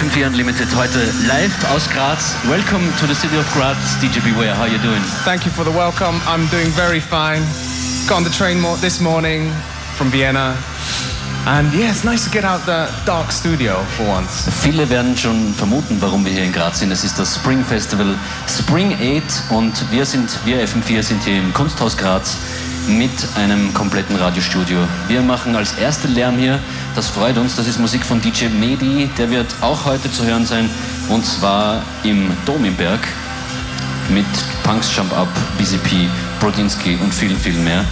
FM4 Unlimited heute live aus Graz. Welcome to the city of Graz, DJ Beware. How are you doing? Thank you for the welcome. I'm doing very fine. Got on the train this morning from Vienna. And yeah, it's nice to get out the dark studio for once. Viele werden schon vermuten, warum wir hier in Graz sind. Es ist das Spring Festival Spring 8 und wir sind, wir FM4 sind hier im Kunsthaus Graz mit einem kompletten Radiostudio. Wir machen als erste Lärm hier, das freut uns, das ist Musik von DJ Medi, der wird auch heute zu hören sein und zwar im Dom im Berg mit Punks Jump Up, BCP, Brodinski und vielen, vielen mehr.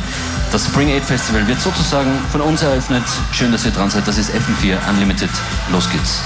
Das Spring 8 Festival wird sozusagen von uns eröffnet. Schön, dass ihr dran seid. Das ist FM4 Unlimited. Los geht's.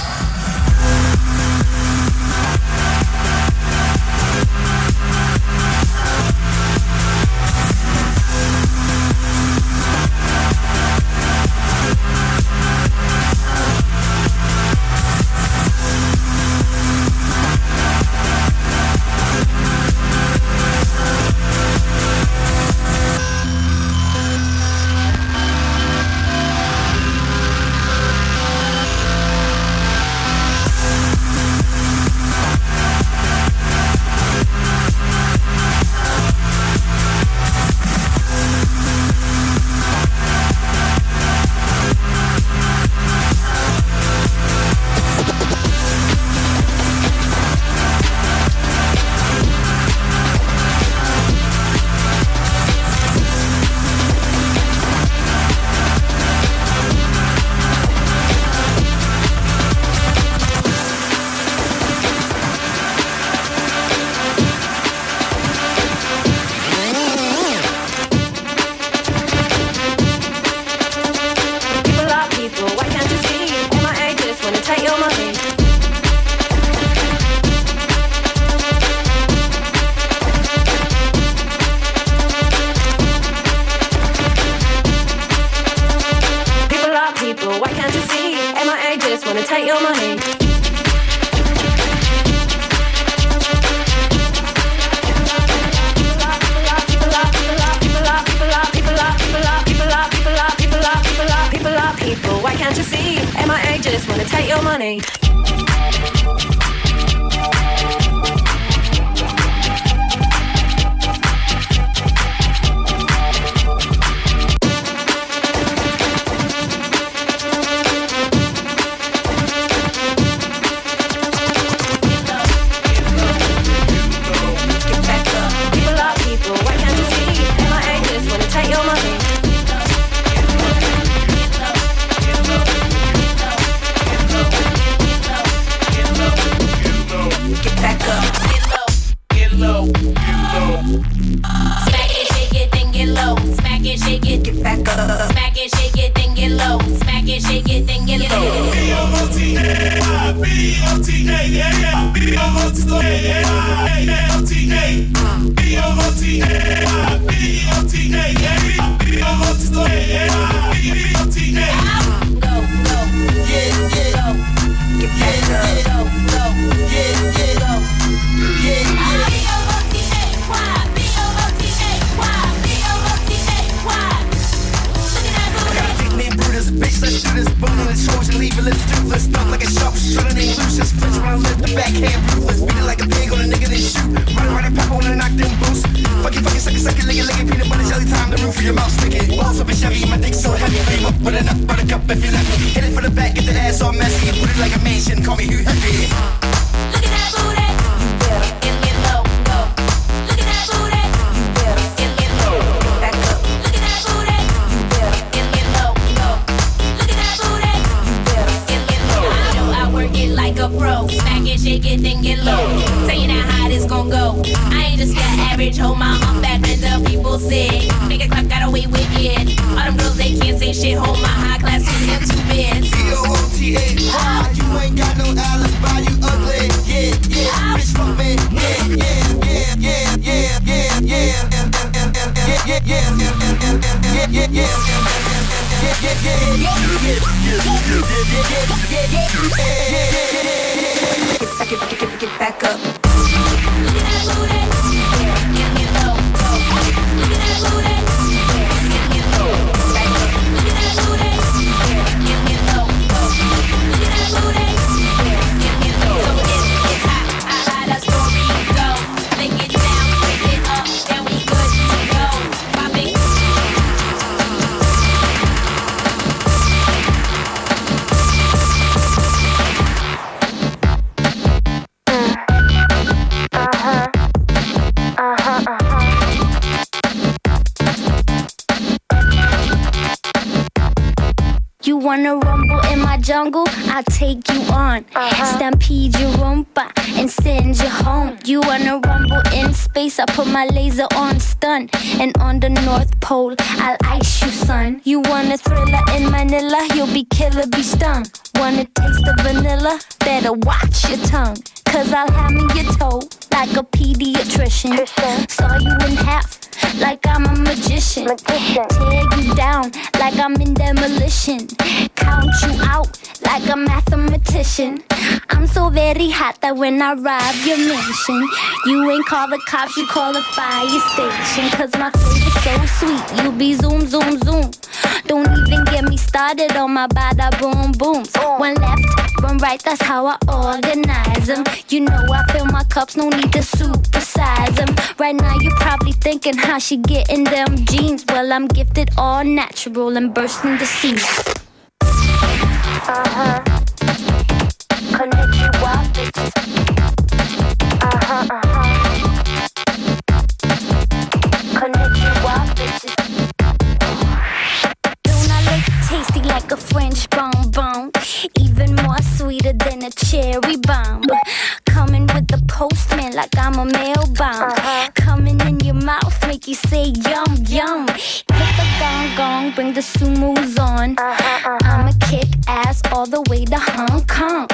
Get back up. Wanna rumble in my jungle? I'll take you on. Uh-huh. Stampede your rumba and send you home. You wanna rumble in space? I put my laser on stun. And on the North Pole, I'll ice you, son. You wanna thriller in Manila? You'll be killer, be stung. Wanna taste the vanilla? Better watch your tongue. Cause I'll hammer your toe like a pediatrician. Saw you in half like I'm a magician. magician. Tear you down like I'm in demolition. Count you out like a mathematician. I'm so very hot that when I rob your mansion, you ain't call the cops, you call the fire station. Cause my flavor's so sweet, you be zoom, zoom, zoom. Don't even get me started on my bada boom booms. One left, one right, that's how I organize them. You know I fill my cups, no need to supersize them. Right now thinking how she getting them jeans. Well, I'm gifted all natural and bursting the seams. Uh-huh. Konnichiwa, Uh-huh, uh-huh. Konnichiwa, look tasty like a French bonbon? Even more sweeter than a cherry bomb. Coming with the postman like I'm a mail bomb. Uh-huh. Coming in your mouth, make you say yum yum. Hit the gong gong, bring the sumos on. Uh-huh, uh-huh. I'ma kick ass all the way to Hong Kong.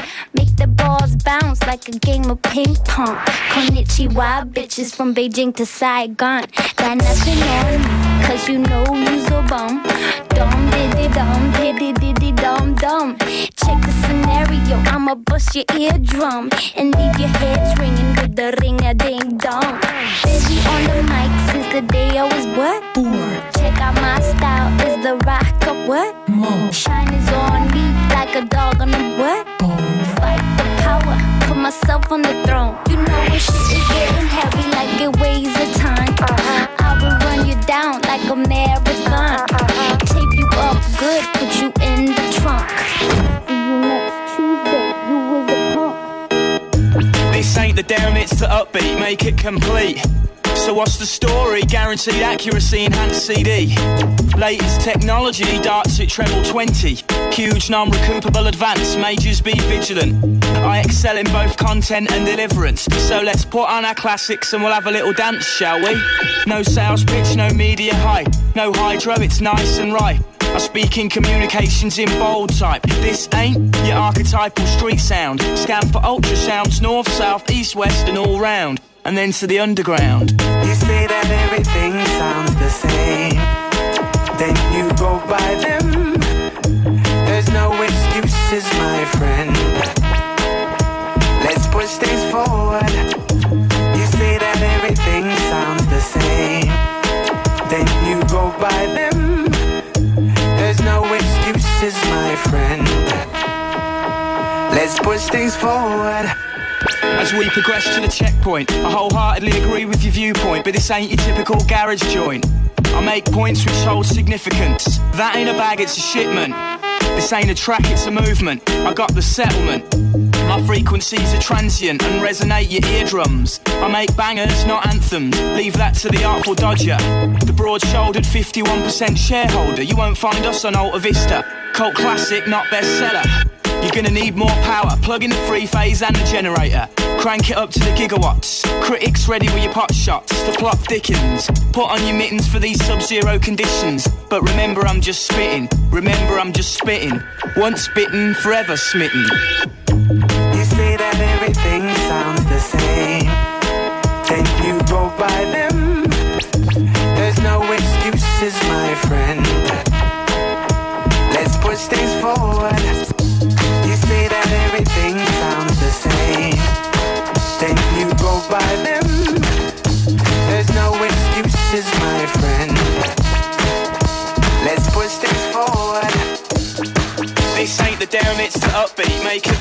Balls bounce like a game of ping pong. Konnichiwa, bitches from Beijing to Saigon. Got nothing on me, cause you know you's a bum. Dum diddy dum, diddy diddy dum dum. Check the scenario, I'ma bust your eardrum and leave your heads ringing with the ring a ding dong. Busy on the mic since the day I was what? Born. Check out my style, is the rock of what? More. Shine is on me like a dog on a what? Myself on the throne. You know when shit is getting heavy like it weighs a ton. Uh-huh. I will run you down like a marathon. Uh-huh. Tape you up good, put you in the trunk. See you next Tuesday, This ain't the down, it's the upbeat, make it complete. So what's the story? Guaranteed accuracy, enhanced CD. Latest technology, darts at treble 20. Huge non-recoupable advance, majors be vigilant. I excel in both content and deliverance. So let's put on our classics and we'll have a little dance, shall we? No sales pitch, no media hype. No hydro, it's nice and right. I speak in communications in bold type. This ain't your archetypal street sound. Scan for ultrasounds, north, south, east, west, and all round. And then to the underground. You say that everything sounds the same. Then you go by them. There's no excuses, my friend. Let's push things forward. You say that everything sounds the same. Then you go by them There's no excuse is my friend. Let's push things forward. As we progress to the checkpoint, I wholeheartedly agree with your viewpoint, but this ain't your typical garage joint. I make points which hold significance. That ain't a bag, it's a shipment. This ain't a track, it's a movement. I got the settlement. My frequencies are transient and resonate your eardrums. I make bangers, not anthems. Leave that to the Artful Dodger. The broad shouldered 51% shareholder. You won't find us on Alta Vista. Cult classic, not bestseller. You're gonna need more power. Plug in the three phase and the generator. Crank it up to the gigawatts. Critics ready with your pot shots. The plot thickens. Put on your mittens for these sub zero conditions. But remember, I'm just spitting. Remember, I'm just spitting. Once bitten, forever smitten. You say that everything sounds the same. Then you go by them. There's no excuses, my friend.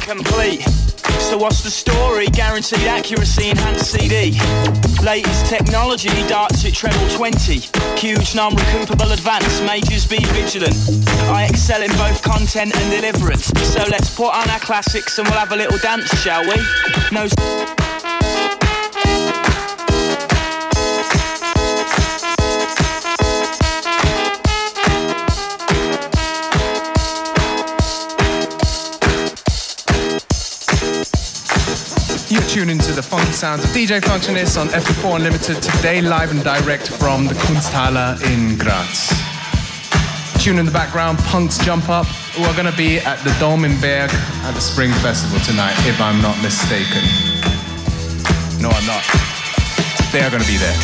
Complete. So what's the story? Guaranteed accuracy, enhanced CD. Latest technology, darts at treble 20. Huge non-recoupable advance, majors be vigilant. I excel in both content and deliverance. So let's put on our classics and we'll have a little dance, shall we? No... tune into the funky sounds of DJ Functionist on FM4 Unlimited today, live and direct from the Kunsthalle in Graz. Tune in the background, Punks Jump Up, who are going to be at the Dome in Berg at the Spring Festival tonight, if I'm not mistaken. No, I'm not. They are going to be there.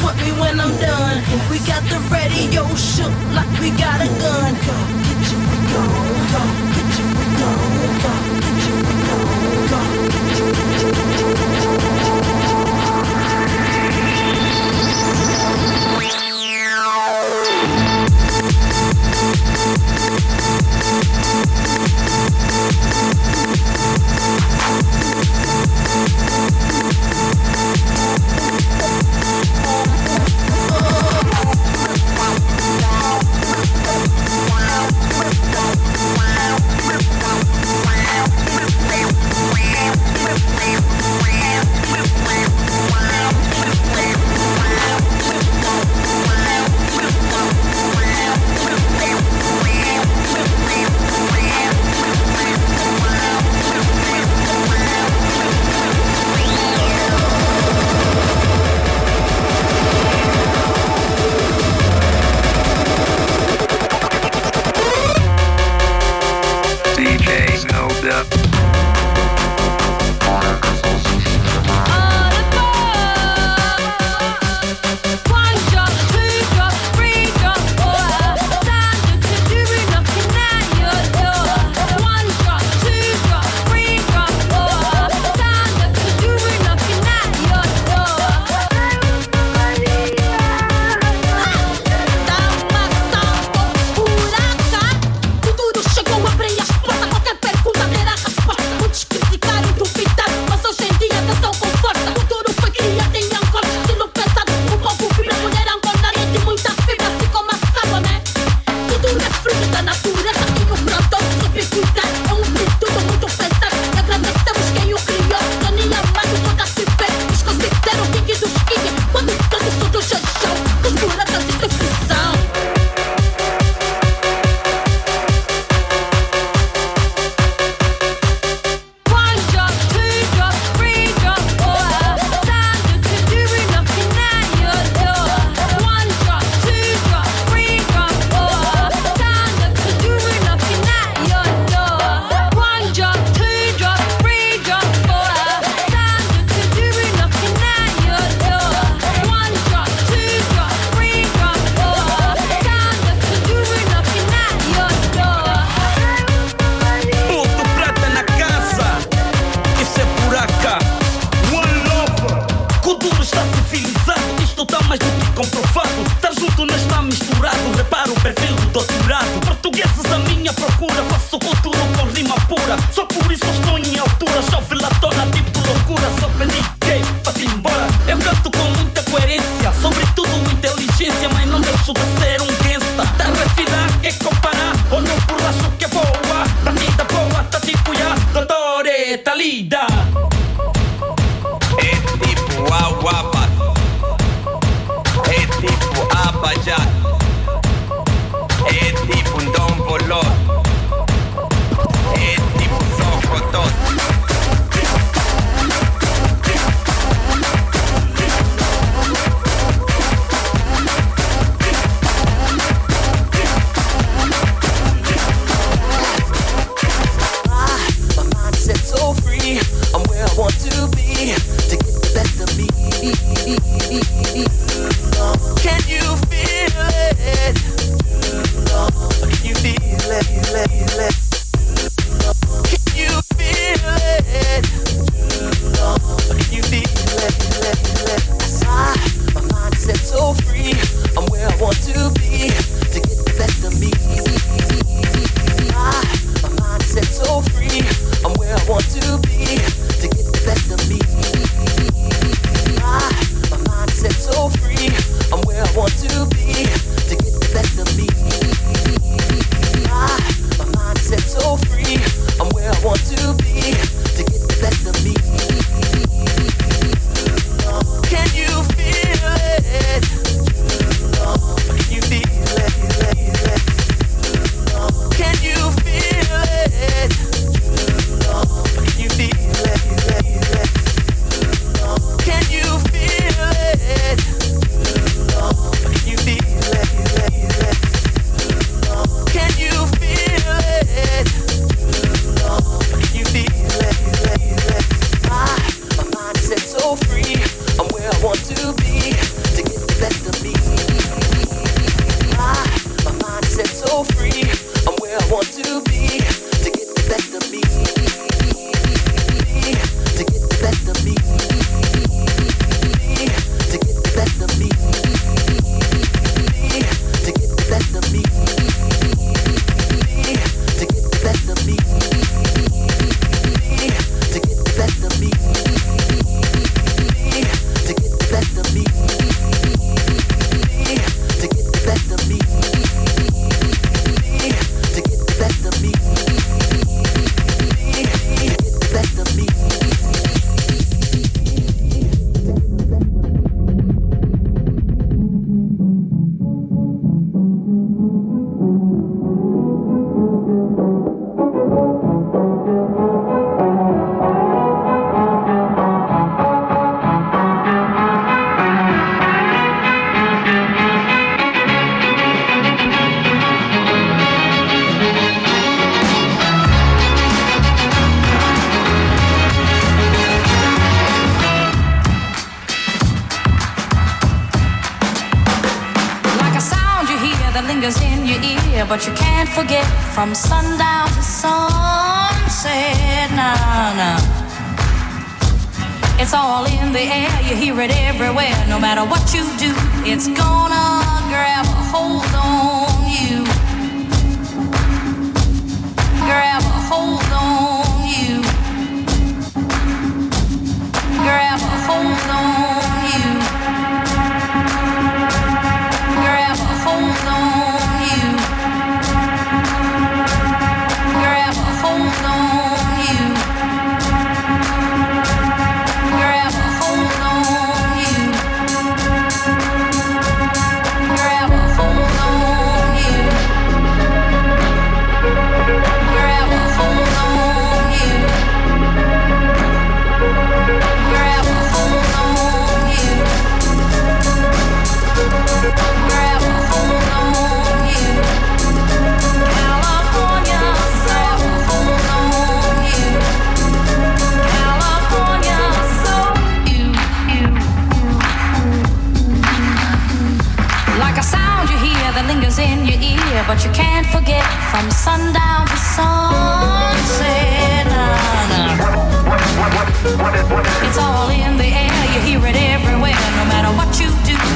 just me when I'm done. We got the radio shook like we got a gun. Go, get you, we go, go, get you, we go, go. Florida! you hear it everywhere. No matter what you do, it's gonna grab a hold on you. but you can't forget from sundown to sunset. It's all in the air, you hear it everywhere, no matter what you do.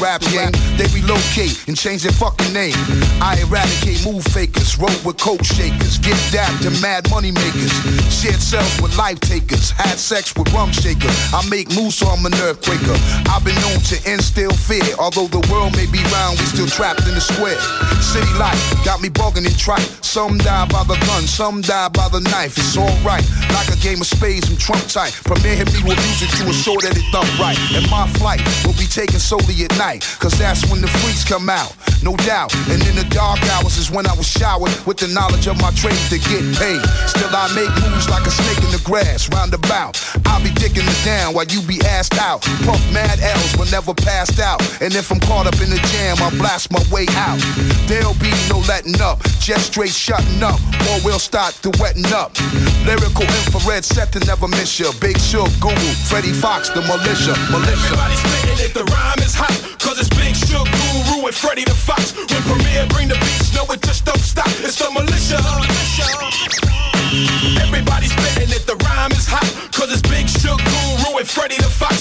Rap game, they relocate and change their fucking name. I eradicate move fakers, roll with coke shakers, get dapped to mad money makers, shared cells with life takers, had sex with rum shakers. I make moves so I'm an earthquaker. I've been known to instill fear, although the world may be round, we still trapped in the square. City life got me bugging and trite. Some die by the gun, some die by the knife. It's alright, like a game of spades, I'm Trump type. Premier hit me with music to assure that it thump right. And my flight will be taken solely at night, cause that's when the freaks come out, no doubt. And in the dark hours is when I was showered with the knowledge of my trade to get paid. Still, I make moves like a snake in the grass, roundabout. I'll be dicking it down while you be assed out. Puff mad L's but never passed out. And if I'm caught up in the jam, I'll blast my way out. There'll be no letting up, just straight shutting up, or we'll start to wetting up. Lyrical infrared set to never miss ya. Big Shug, Guru, Freddie Foxxx, the militia, militia. Everybody spitting it, the rhyme is hot. Cause it's Big Shug, Guru, and Freddie the Foxxx. When Premier bring the beats, no, it just don't stop. It's the militia. Everybody spitting it, the rhyme is hot. Cause it's Big Shug, Guru, and Freddie the Foxxx.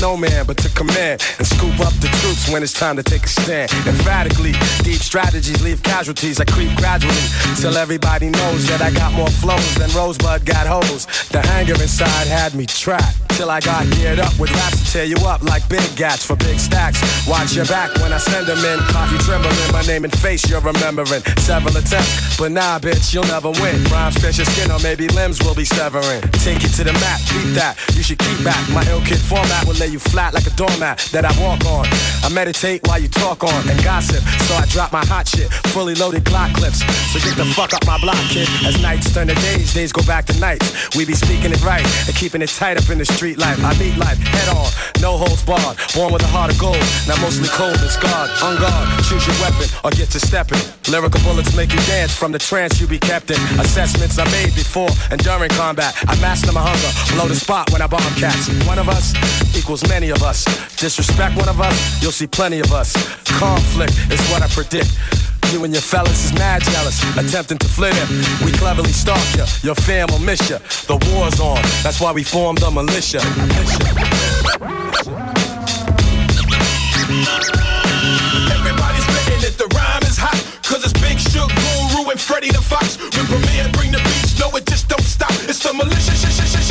No man, but to command and scoop up the troops when it's time to take a stand. Emphatically, deep strategies leave casualties. I creep gradually till everybody knows that I got more flows than Rosebud got hoes. The anger inside had me trapped till I got geared up with raps to tear you up like big gats for big stacks. Watch your back when I send them in. Coffee trembling, my name and face you're remembering. Several attempts, but nah, bitch, you'll never win. Rhymes pierce your skin or maybe limbs will be severing. Take it to the map, beat that. You should keep back. My ill kid format will lay you flat like a doormat that I walk on. I meditate while you talk on and gossip, so I drop my hot shit. Fully loaded Glock clips. So get the fuck up my block, kid. As nights turn to days, days go back to nights. We be speaking it right and keeping it tight up in the street life. I meet life head on, no holds barred. Born with a heart of gold, now mostly cold and scarred. On guard, choose your weapon or get to stepping. Lyrical bullets make you dance from the trance you be kept in. Assessments I made before and during combat. I master my hunger, blow the spot when I bomb cats. One of us equals many of us. Disrespect one of us, you'll see plenty of us. Conflict is what I predict. You and your fellas is mad jealous, attempting to flit it. We cleverly stalk ya, your fam will miss ya. The war's on, that's why we formed the militia. Everybody spitting it, the rhyme is hot. Cause it's Big Shug, Guru, and Freddie the Foxxx. When Premier bring the beats, no, it just don't stop. It's the militia. sh- sh- sh-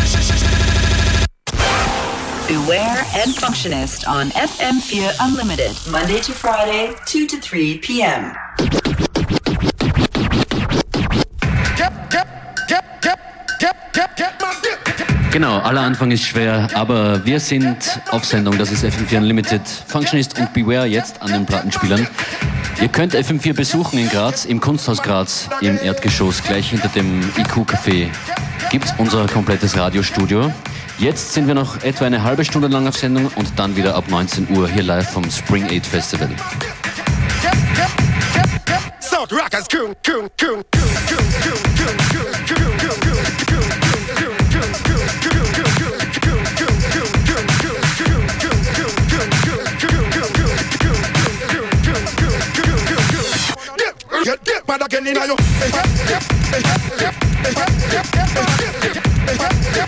Beware and Functionist on FM4 Unlimited, Monday to Friday, 2 to 3 p.m. Genau, aller Anfang ist schwer, aber wir sind auf Sendung. Das ist FM4 Unlimited. Functionist und Beware jetzt an den Plattenspielern. Ihr könnt FM4 besuchen in Graz, im Kunsthaus Graz, im Erdgeschoss, gleich hinter dem IQ-Café. Gibt's unser komplettes Radiostudio. Jetzt sind wir noch etwa eine halbe Stunde lang auf Sendung und dann wieder ab 19 Uhr hier live vom Spring 8 Festival. Yeah.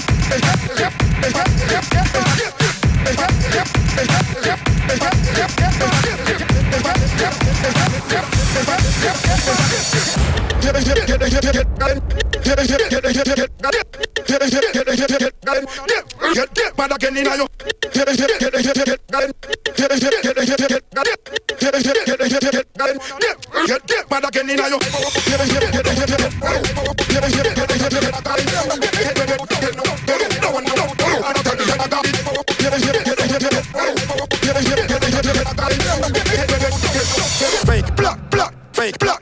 Fake block, block, fake block.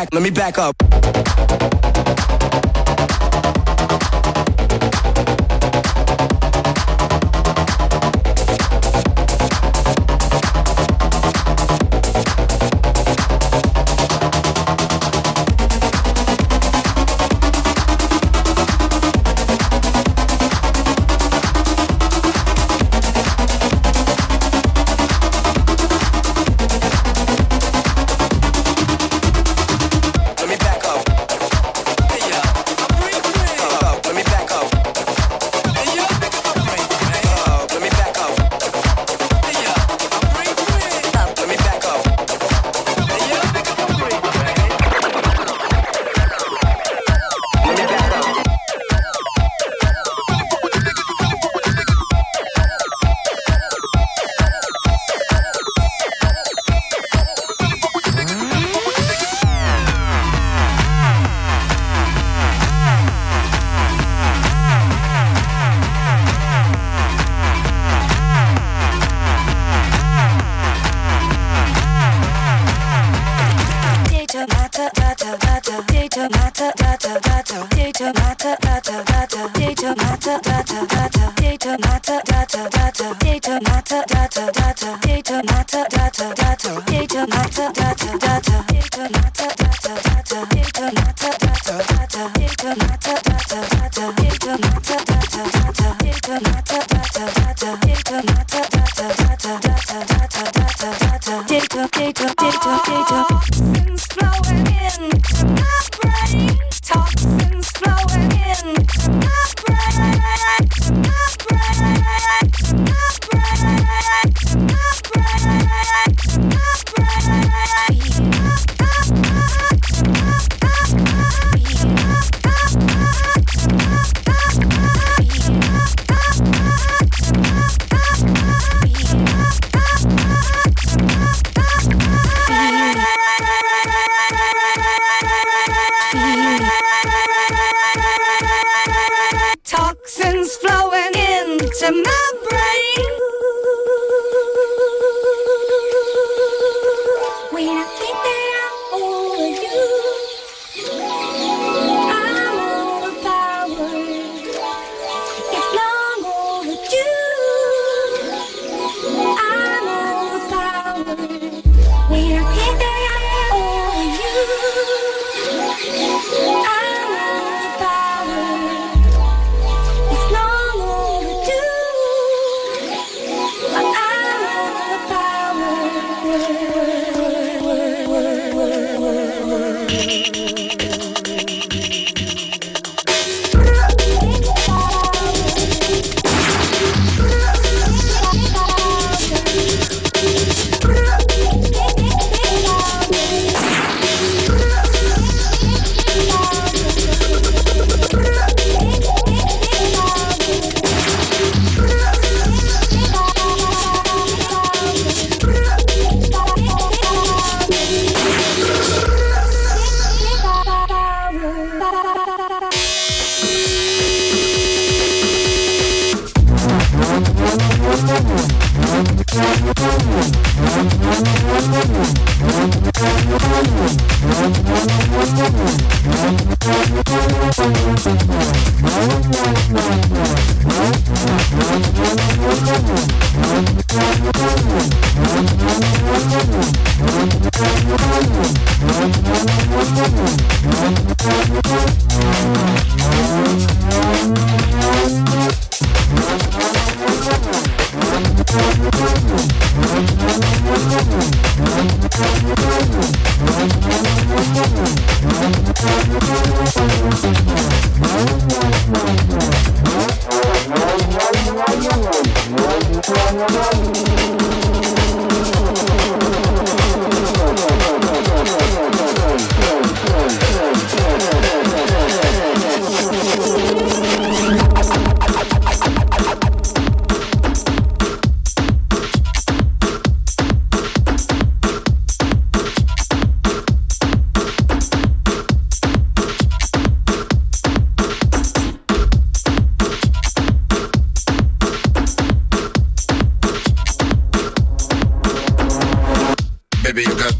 back, let me back up. South Rockers, coon, coon, coon, coon, coon, coon, coon, coon, coon, coon, coon. Get dip, man, again in your. Toxins flowing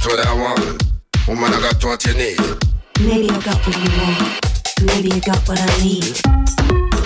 What want. Woman, I got what you need. Maybe I got what you want. Maybe you got what I need.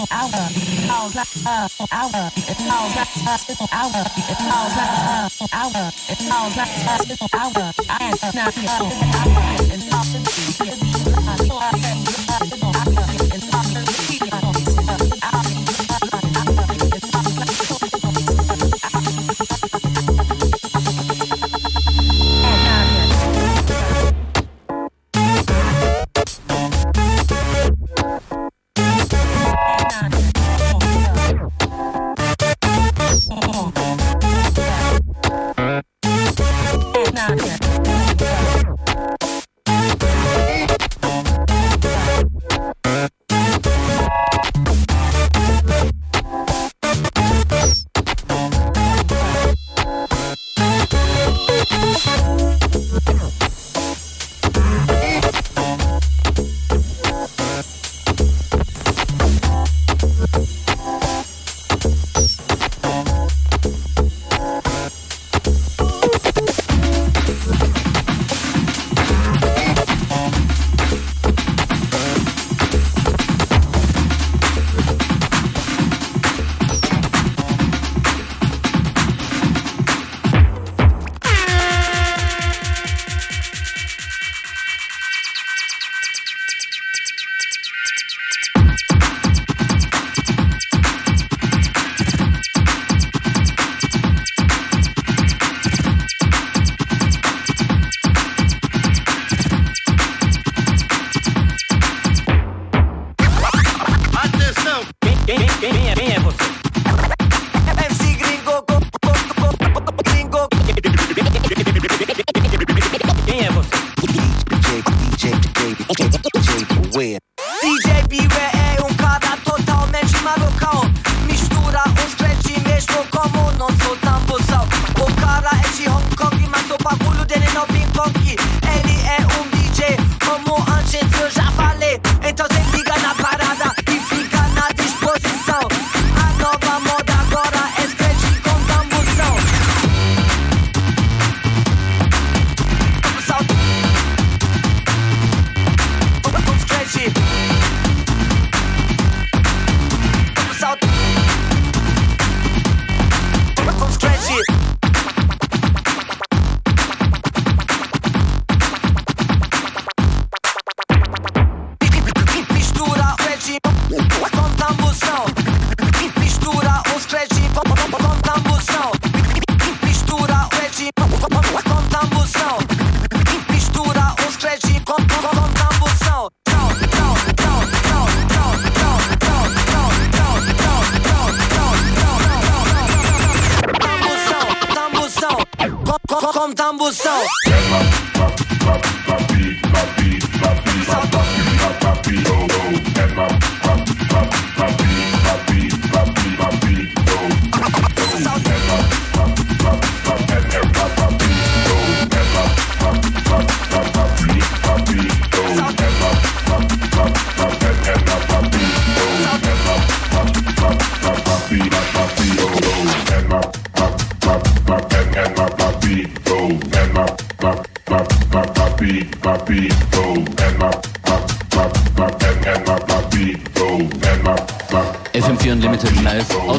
hour, hour, hour, hour, hour,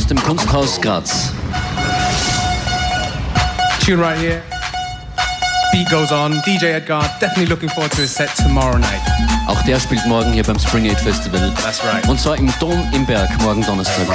aus dem Kunsthaus Graz. Tune right here. Beat goes on. DJ Edgar definitely looking forward to his set tomorrow night. Auch der spielt morgen hier beim Spring Aid Festival. That's right. Und zwar im Dom im Berg morgen Donnerstag.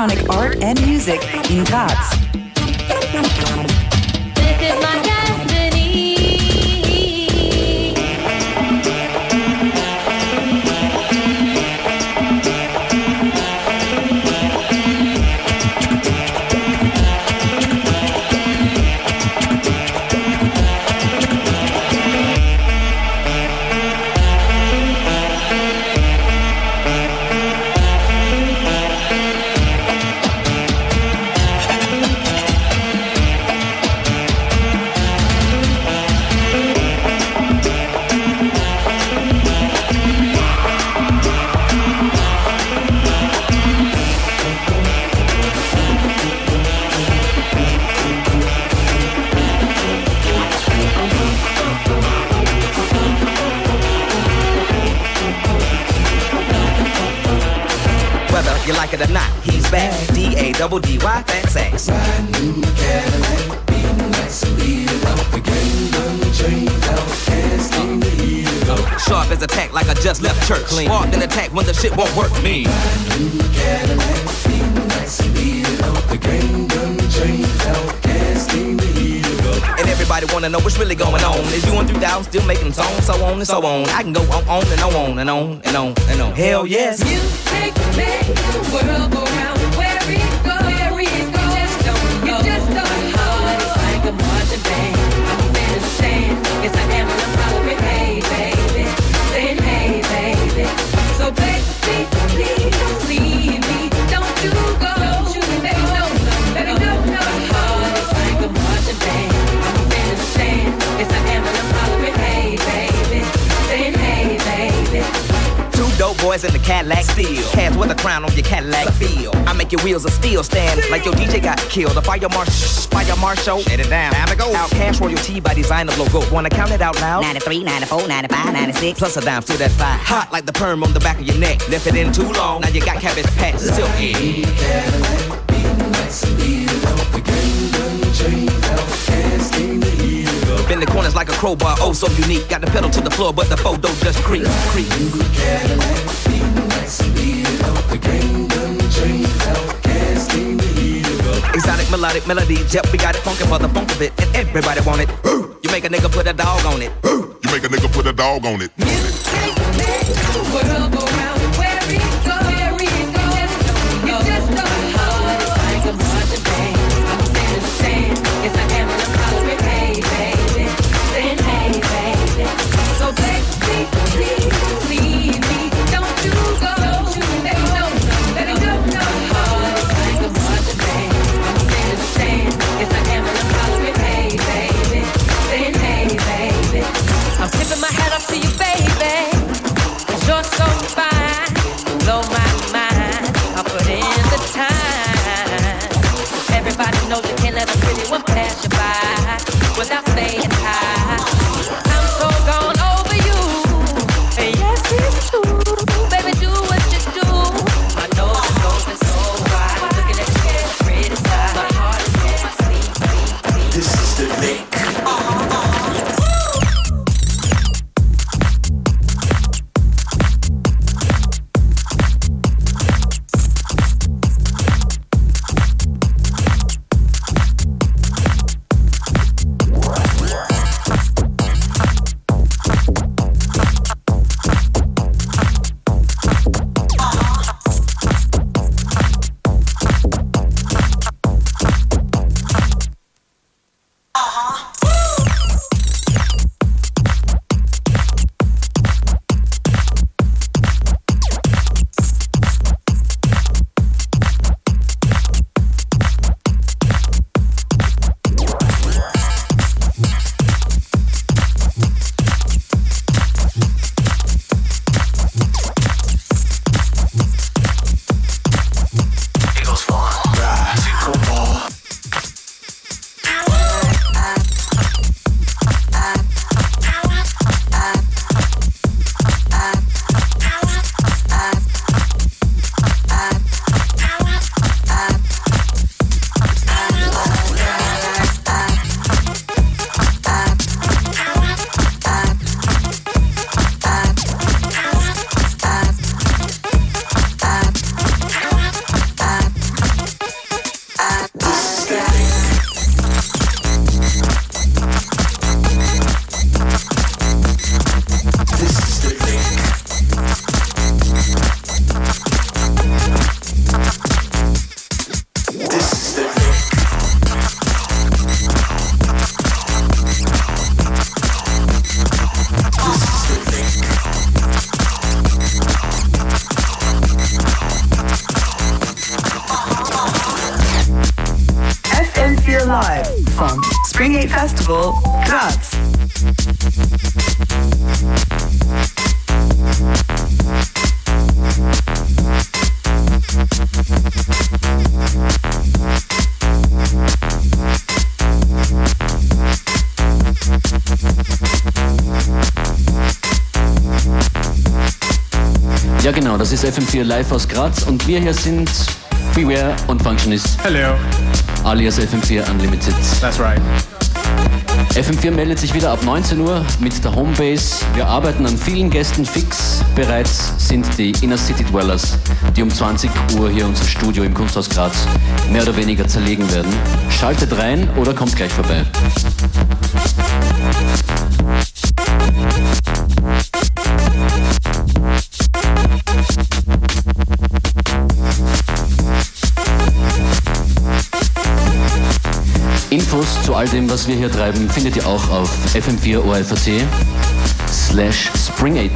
Electronic Art and Music in Graz. Sharp as attack like I just left church. Clean. Walked in attack when the shit won't work. Me. And everybody wanna know what's really going on. Is you on through down, still making songs, so on and so on. I can go on, on and on and on and on and on. Hell yes. Music makes the world go baby, boys in the Cadillac steel. Cats with a crown on your Cadillac feel. I make your wheels of steel stand like your DJ got killed. A fire marsh, fire marshal. Shut it down. Time to go. Out cash royalty by design of logo. Wanna count it out loud? 93, 94, 95, 96. Plus a dime to that five. Hot like the perm on the back of your neck. Left it in too long. Now you got cabbage patch. Silky. Bend the corners like a crowbar, oh so unique. Got the pedal to the floor, but the photo just creep, creep. Exotic melodic melody, yep, we got it funky for the funk of it, and everybody want it. You make a nigga put a dog on it. You make a nigga put a dog on it. Ist FM4 live aus Graz und wir hier sind Beware und Functionist. Hello. Alias FM4 Unlimited. That's right. FM4 meldet sich wieder ab 19 Uhr mit der Homebase. Wir arbeiten an vielen Gästen fix. Bereits sind die Inner City Dwellers, die um 20 Uhr hier unser Studio im Kunsthaus Graz mehr oder weniger zerlegen werden. Schaltet rein oder kommt gleich vorbei. All dem, was wir hier treiben, findet ihr auch auf fm4 orf slash spring8.